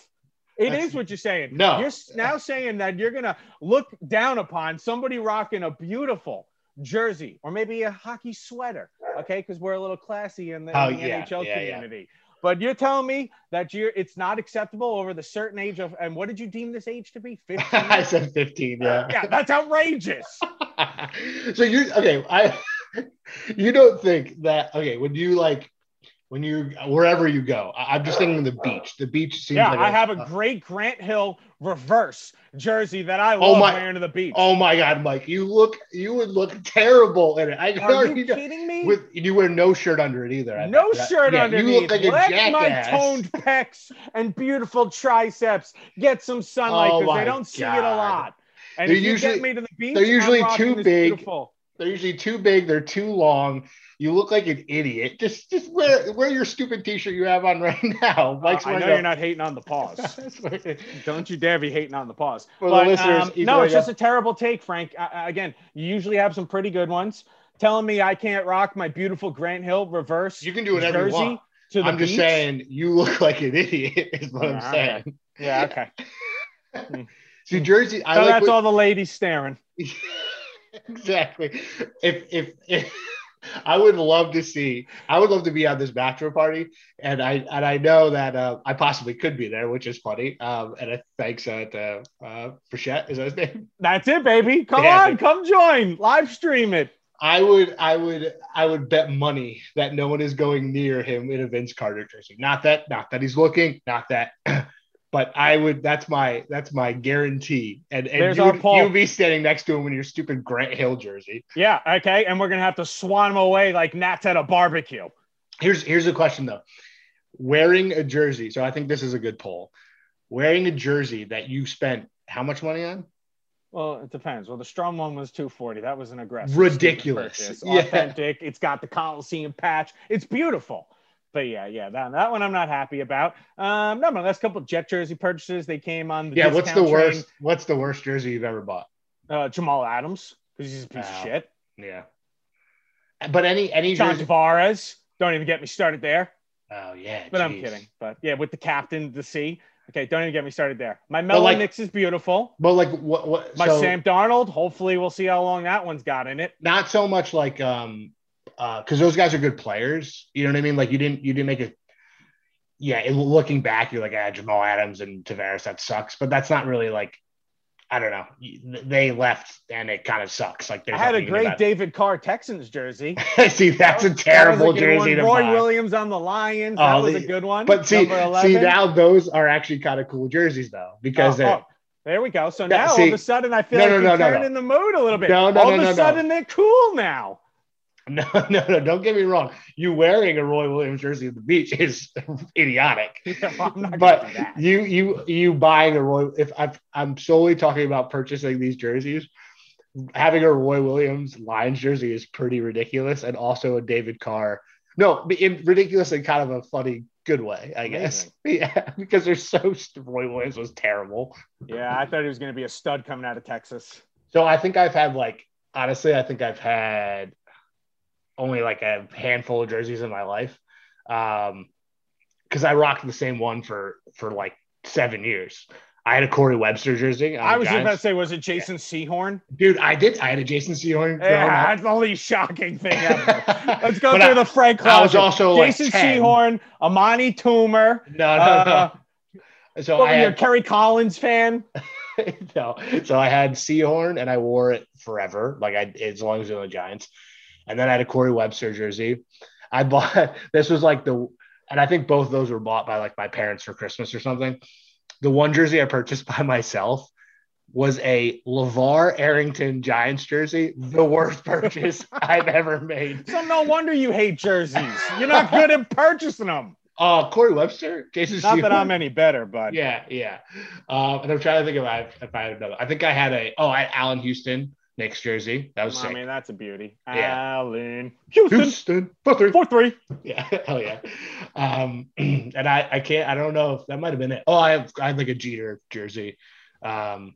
It That's, is what you're saying. No, you're now saying that you're gonna look down upon somebody rocking a beautiful jersey or maybe a hockey sweater, okay? Because we're a little classy in the, oh, in the yeah, NHL yeah, community. Yeah. But you're telling me that you're it's not acceptable over the certain age of and what did you deem this age to be? 15? I said 15, yeah. Yeah, that's outrageous. so you okay, I you don't think that okay, when you like when you wherever you go. I, am just thinking the beach. The beach seems yeah. Like I have a uh, great Grant Hill reverse jersey that I oh love oh my, wearing to the beach. Oh my god, Mike, you look you would look terrible in it. I Are you kidding me? With you wear no shirt under it either. I no shirt yeah, underneath. You look like Let a jackass. my toned pecs and beautiful triceps get some sunlight because oh they don't god. see it a lot. And they're if usually, you get me to the beach, they're usually too big. Beautiful. They're usually too big. They're too long. You look like an idiot. Just just wear wear your stupid t-shirt you have on right now. Uh, I know you're not hating on the pause. Don't you dare be hating on the pause. For but, the listeners, um, no, it's just a terrible take, Frank. Uh, again, you usually have some pretty good ones. Telling me I can't rock my beautiful Grant Hill reverse. You can do whatever jersey you want. To the I'm beach. just saying you look like an idiot. Is what I'm saying. Yeah. Okay. See, Jersey. I so like that's what, all the ladies staring. exactly. If if if I would love to see. I would love to be on this bachelor party, and I and I know that uh, I possibly could be there, which is funny. Um, and I thanks uh, to uh, Frechette, is that his name? That's it, baby. Come Yeah, on, come join. Live stream it. I would, I would, I would bet money that no one is going near him in a Vince Carter jersey. Not that, not that he's looking, not that, but I would. That's my, that's my guarantee. And and There's you our would, poll. you would be standing next to him in your stupid Grant Hill jersey. Yeah, okay. And we're gonna have to swan him away like gnats at a barbecue. Here's here's the question though. Wearing a jersey, so I think this is a good poll. Wearing a jersey that you spent how much money on? Well, it depends. Well, the Strome one was 240. That was an aggressive. Ridiculous. Yeah. Authentic. It's got the Coliseum patch. It's beautiful. But yeah, yeah, that, that one I'm not happy about. Um, no, my last couple of Jet jersey purchases, they came on the Yeah, what's the train. worst? What's the worst jersey you've ever bought? Uh, Jamal Adams, because he's a piece Wow. of shit. Yeah. But any any John jersey. Tavares, don't even get me started there. Oh yeah. But I'm kidding. But yeah, with the captain, the C. Okay, don't even get me started there. My Mellow like- is beautiful. But like what what My so Sam Darnold, hopefully we'll see how long that one's got in it. not so much like um uh because those guys are good players. You know what I mean? Like you didn't you didn't make a yeah, it, looking back, you're like, ah, Jamal Adams and Tavares, that sucks. But that's not really like I don't know. They left and it kind of sucks. Like I had a nothing you can great David Carr Texans jersey. it. See, that's a That was terrible a good one. jersey to Roy buy. Williams on the Lions. That Oh, was the- a good one. But see, 11. see now those are actually kind of cool jerseys though because Oh, oh, there we go. So now all of a sudden I feel No, like no, no, no, turned no. in the mood a little bit. No, no, all no, of a no. sudden they're cool now. No, no, no, don't get me wrong. You wearing a Roy Williams jersey at the beach is idiotic. Well, I'm not gonna But you, you, you buying a Roy. If I've, I'm solely talking about purchasing these jerseys, having a Roy Williams Lions jersey is pretty ridiculous, and also a David Carr. No, in ridiculous in kind of a funny, good way, I guess. Yeah, because they're so. Roy Williams was terrible. Yeah, I thought he was going to be a stud coming out of Texas. So I think I've had like honestly, I think I've had only like a handful of jerseys in my life. Um because I rocked the same one for for like seven years. I had a Corey Webster jersey. I was just about to say, was it Jason Sehorn? dude, I did. I had a Jason Sehorn. growing Yeah, that's the only shocking thing ever. Let's go through I- the Frank I was also like Jason 10. Sehorn, Amani Toomer. No, no, Uh, no. So I were you, a had Kerry Collins fan? no. So I had Sehorn and I wore it forever, like I as long as it was the Giants. And then I had a Corey Webster jersey. I bought this was like the and I think both those were bought by like my parents for Christmas or something. The one jersey I purchased by myself was a LaVar Arrington Giants jersey, the worst purchase I've ever made. So no wonder you hate jerseys. You're not good at purchasing them. Uh Corey Webster, Jason Not that I'm any better, but Yeah, yeah. Um, and I'm trying to think if I if I had another. I think I had a oh I had Allan Houston Knicks jersey. That was I sick. mean that's a beauty. Yeah. Allan Houston, Houston four three. four three. Yeah, hell yeah. Um, and I I can't I don't know if that might have been it. Oh, I have I had like a Jeter jersey. Um,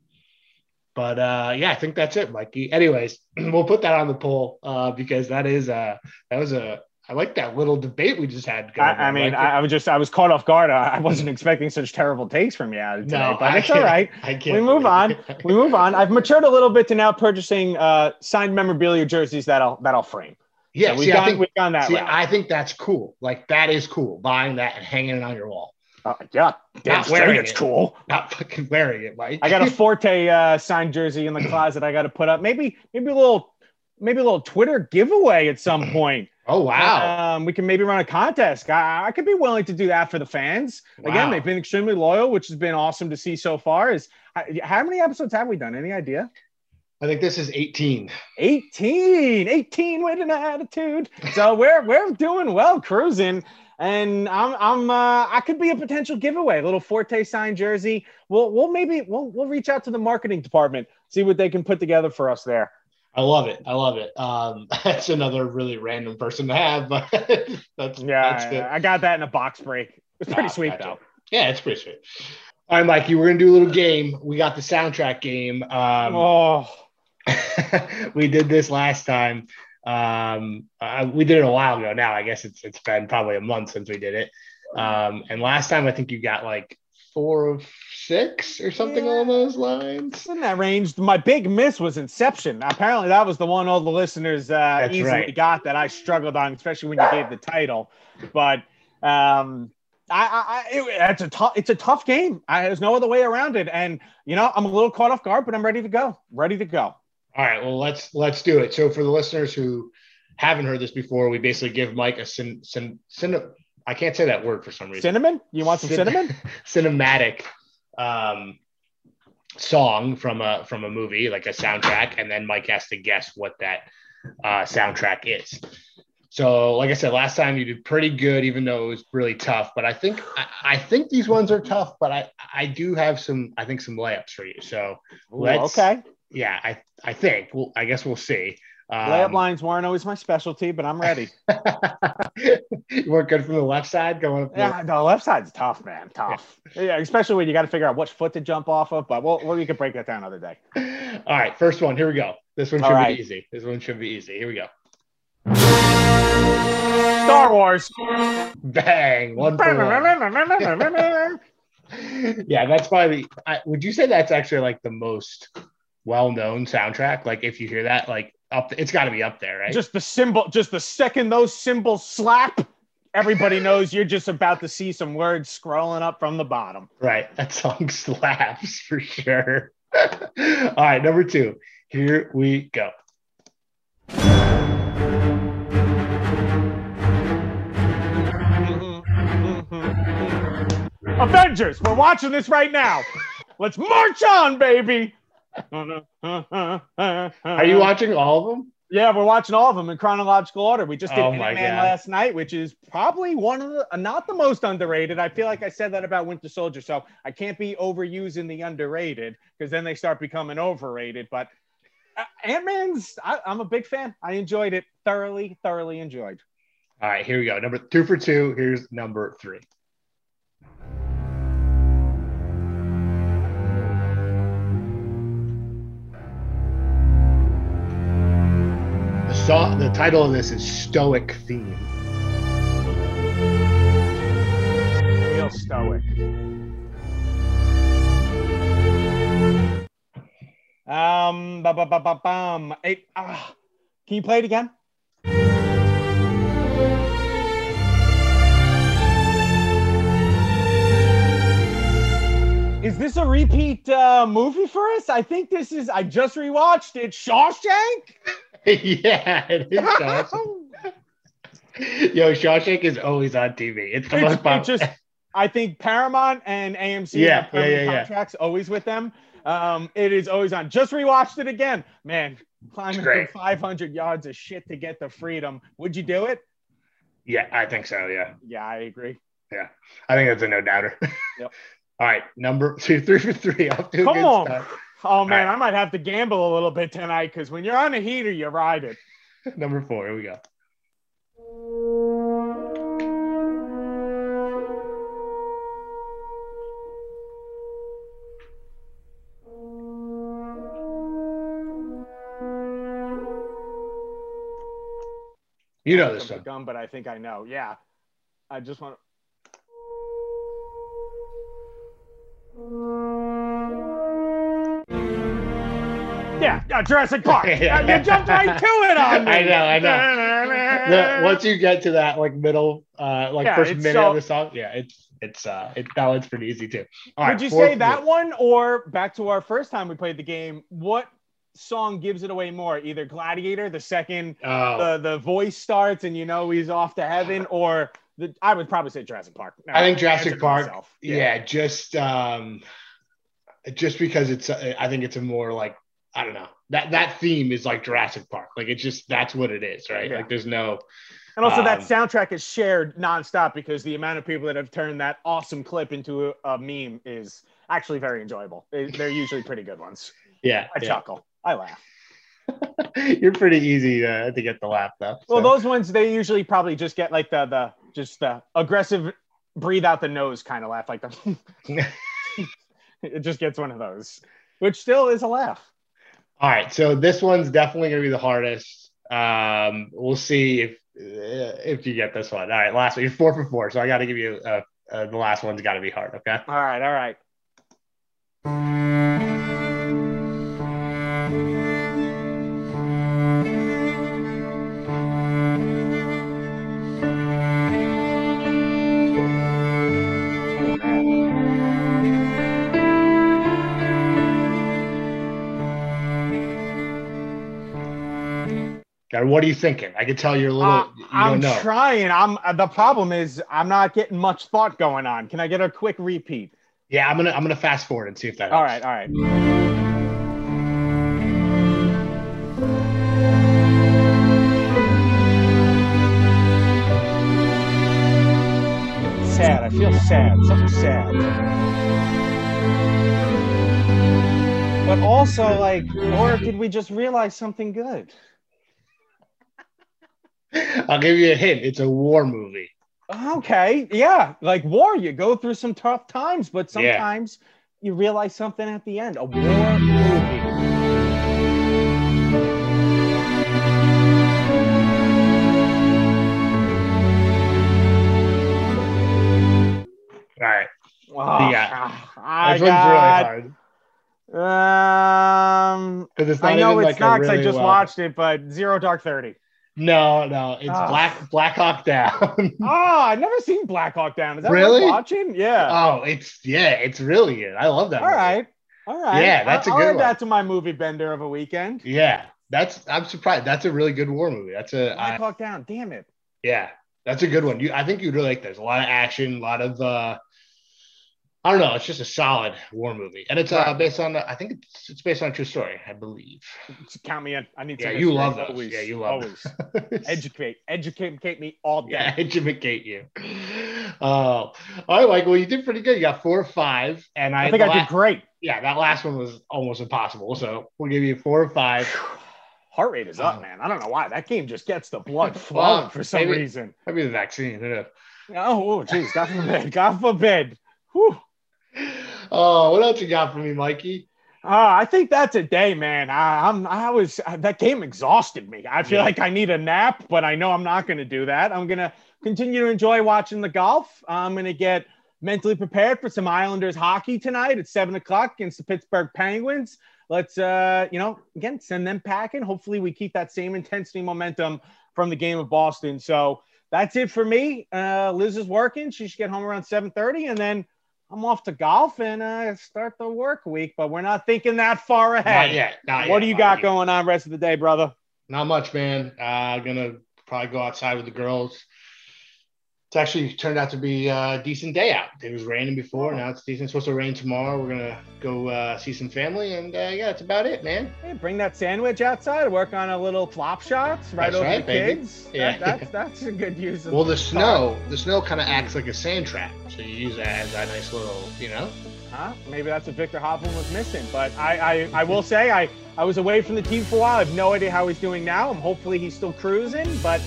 but uh, yeah, I think that's it, Mikey. Anyways, we'll put that on the poll uh, because that is uh that was a I like that little debate we just had. I, I mean. I, I was just I was caught off guard. I, I wasn't expecting such terrible takes from you today, no, but I it's all right. I can't. We move on. We move on. I've matured a little bit to now purchasing uh, signed memorabilia jerseys that I'll that I'll frame. Yeah, so we've see, gone I think we've gone that See, route. I think that's cool. Like that is cool. Buying that and hanging it on your wall. Uh, yeah, damn Not wearing it's it. cool. Not fucking wearing it, Mike. I got a Forte uh, signed jersey in the closet. I got to put up. Maybe maybe a little maybe a little Twitter giveaway at some point. oh wow. Um, we can maybe run a contest. I, I could be willing to do that for the fans. Again, they've been extremely loyal, which has been awesome to see so far. Is how many episodes have we done? Any idea? I think this is 18. 18 18 with an attitude so we're we're doing well cruising and i'm i'm uh i could be a potential giveaway a little forte signed jersey we'll we'll maybe we'll we'll reach out to the marketing department see what they can put together for us there I love it. I love it. Um, that's another really random person to have, but that's yeah that's good. I, got that in a box break it's pretty Ah, sweet gotcha. though Yeah, it's pretty sweet. All right, Mikey, we're gonna do a little game. We got the soundtrack game. Um, oh we did this last time. Um, uh, we did it a while ago. Now I guess it's it's been probably a month since we did it. Um, and last time I think you got like four of six or something Yeah. along those lines. in that range. My big miss was Inception. Apparently, that was the one all the listeners uh, easily right. got that I struggled on, especially when you gave the title. But um, I, I, I it, it's a tough, it's a tough game. I, there's no other way around it. And you know, I'm a little caught off guard, but I'm ready to go. Ready to go. All right, well let's let's do it. So for the listeners who haven't heard this before, we basically give Mike a cin, cin, cin, I can't say that word for some reason. Cinnamon? You want some Cin- cinnamon? cinematic um, song from a from a movie, like a soundtrack, and then Mike has to guess what that uh, soundtrack is. So, like I said, last time you did pretty good, even though it was really tough. But I think I, I think these ones are tough, but I I do have some I think some layups for you. So Ooh, Let's- okay. yeah, I I think well I guess we'll see. Um, Layup lines weren't always my specialty, but I'm ready. you weren't good from the left side going up. yeah, the left side's tough, man. Tough. Yeah, especially when you got to figure out which foot to jump off of. But we'll, we can break that down another day. All right, first one. Here we go. This one should right. be easy. This one should be easy. Here we go. Star Wars. Bang! One one. Yeah, that's probably. I, would you say that's actually like the most well-known soundtrack? Like, if you hear that, like up, it's got to be up there, right? just the symbol, just the second those symbols slap, everybody knows you're just about to see some words scrolling up from the bottom. right. That song slaps for sure. All right, number two. Here we go. Mm-hmm, mm-hmm, mm-hmm. Avengers, we're watching this right now. Let's march on, baby. Are you watching all of them? Yeah, we're watching all of them in chronological order. We just did Oh Ant-Man God. last night, which is probably one of the not the most underrated. I feel like I said that about Winter Soldier, so I can't be overusing the underrated because then they start becoming overrated. But uh, Ant Man's, I'm a big fan. I enjoyed it thoroughly, thoroughly enjoyed. All right, here we go. Number two for two. Here's number three. The, title of this is Stoic Theme. Real stoic. Um, ba ba ba ba bum. Ah, can you play it again? Is this a repeat uh, movie for us? I think this is. I just rewatched it. Shawshank. yeah, it is Shawshank. Yo, Shawshank is always on TV. It's the It's- most it just I think Paramount and AMC Yeah, have yeah, yeah, yeah. contracts always with them. Um, it is always on. Just rewatched it again, man. Climbing through 500 yards of shit to get the freedom. Would you do it? yeah, I think so. Yeah, Yeah, I agree. Yeah, I think that's a no doubter. Yep. All right, number two, three for three. To a Come on. start. Oh man, right. I might have to gamble a little bit tonight because when you're on a heater, you ride it. Number four. Here we go. You know this one. Gum, but I think I know. Yeah, I just want. Yeah, yeah, Jurassic Park. Yeah. you jumped right to it on me. I know, I know. The- once you get to that like middle, uh, like Yeah, first minute so- of the song, yeah, it's it's uh, it that one's pretty easy too. All right, Would you say that one or back to our first time we played the game? What song gives it away more? Either Gladiator, the second Oh, the the voice starts and you know he's off to heaven, or the I would probably say Jurassic Park. No, I think Jurassic Park, myself. yeah. just um, just because it's, uh, I think it's a more like I don't know that that theme is like Jurassic Park, like it's just that's what it is, right? Yeah. Like there's no And also, that Um, soundtrack is shared nonstop because the amount of people that have turned that awesome clip into a, a meme is actually very enjoyable. They, they're usually pretty good ones. yeah. I yeah. chuckle. I laugh. You're pretty easy uh, to get the laugh though. Well, those ones they usually probably just get like the the just the aggressive breathe out the nose kind of laugh, like the. it just gets one of those, which still is a laugh. All right, so this one's definitely gonna be the hardest. Um, we'll see if uh, if you get this one. All right, last one. You're four for four, so I got to give you a, uh, the last one's got to be hard. Okay. All right, all right. What are you thinking? I can tell you're a little. Uh, you I'm know. trying. I'm uh, the problem is I'm not getting much thought going on. Can I get a quick repeat? yeah, I'm gonna I'm gonna fast forward and see if that. All helps. right, all right. Sad. I feel sad. Something sad. But also, like, or did we just realize something good? I'll give you a hint. It's a war movie. Okay, yeah, like war, you go through some tough times, but Yeah. sometimes you realize something at the end. A war movie. All right. Oh, Yeah. I This one's really hard um, it's not I know it's like a not 'cause really I just well- watched it, but Zero Dark Thirty. No, no, it's Ah. Black Black Hawk Down. Oh, I've never seen Black Hawk Down. Is that Really? watching? Yeah. oh, it's yeah, it's really good. I love that. All movie. right. All right. Yeah, that's a I'll good add one. that to my movie bender of a weekend. Yeah, that's I'm surprised. That's a really good war movie. That's a Black I, Hawk Down. Damn it. yeah, that's a good one. You, I think you'd really like. There's a lot of action, a lot of. uh I don't know. It's just a solid war movie, and it's uh, based on. I think it's it's based on a true story, I believe. Count me in. I need. To. Yeah, you love those. Always. Yeah, you love always. educate, educate me all day. yeah, educate you. Oh, all right, Mike. Well, you did pretty good. You got four or five, and I, I think I la- did great. Yeah, that last one was almost impossible. So we'll give you four or five. Heart rate is up, Oh. man. I don't know why that game just gets the blood flowing for some maybe- reason. Maybe the vaccine. Oh, jeez, God forbid, God forbid. Whew. Oh, what else you got for me, Mikey? Uh, I think that's a day, man. I, I'm, I was that game exhausted me. I feel Yeah. like I need a nap, but I know I'm not going to do that. I'm going to continue to enjoy watching the golf. I'm going to get mentally prepared for some Islanders hockey tonight at seven o'clock against the Pittsburgh Penguins. Let's, uh, you know, again send them packing. Hopefully, we keep that same intensity momentum from the game of Boston. So that's it for me. Uh, Liz is working. She should get home around seven thirty, and then. I'm off to golf and uh, start the work week, but we're not thinking that far ahead. Not yet. Not What yet, do you got Mikey. going on rest of the day, brother? Not much, man. Uh, gonna probably go outside with the girls. It's actually turned out to be a decent day out. It was raining before. Now it's decent. It's supposed to rain tomorrow. We're gonna go uh, see some family, and uh, yeah, that's about it, man. Hey, bring that sand wedge outside. Work on a little flop shots right That's over right, the baby. kids. Yeah. That, that's that's a good use of. Well, the snow, the snow kind of acts like a sand trap, so you use that as a nice little, you know. Huh? Maybe that's what Viktor Hovland was missing. But I, I, I will say I, I was away from the team for a while. I have no idea how he's doing now. I'm hopefully he's still cruising. But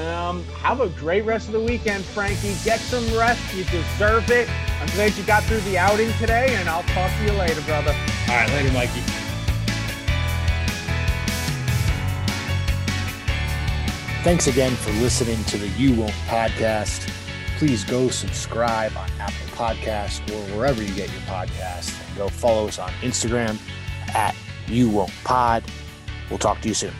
um, have a great rest of the weekend, Frankie. Get some rest. You deserve it. I'm glad you got through the outing today, and I'll talk to you later, brother. All right, later, Mikey. Thanks again for listening to the You Won't podcast. Please go subscribe on Apple Podcasts or wherever you get your podcasts. And go follow us on Instagram at You Won't Pod. We'll talk to you soon.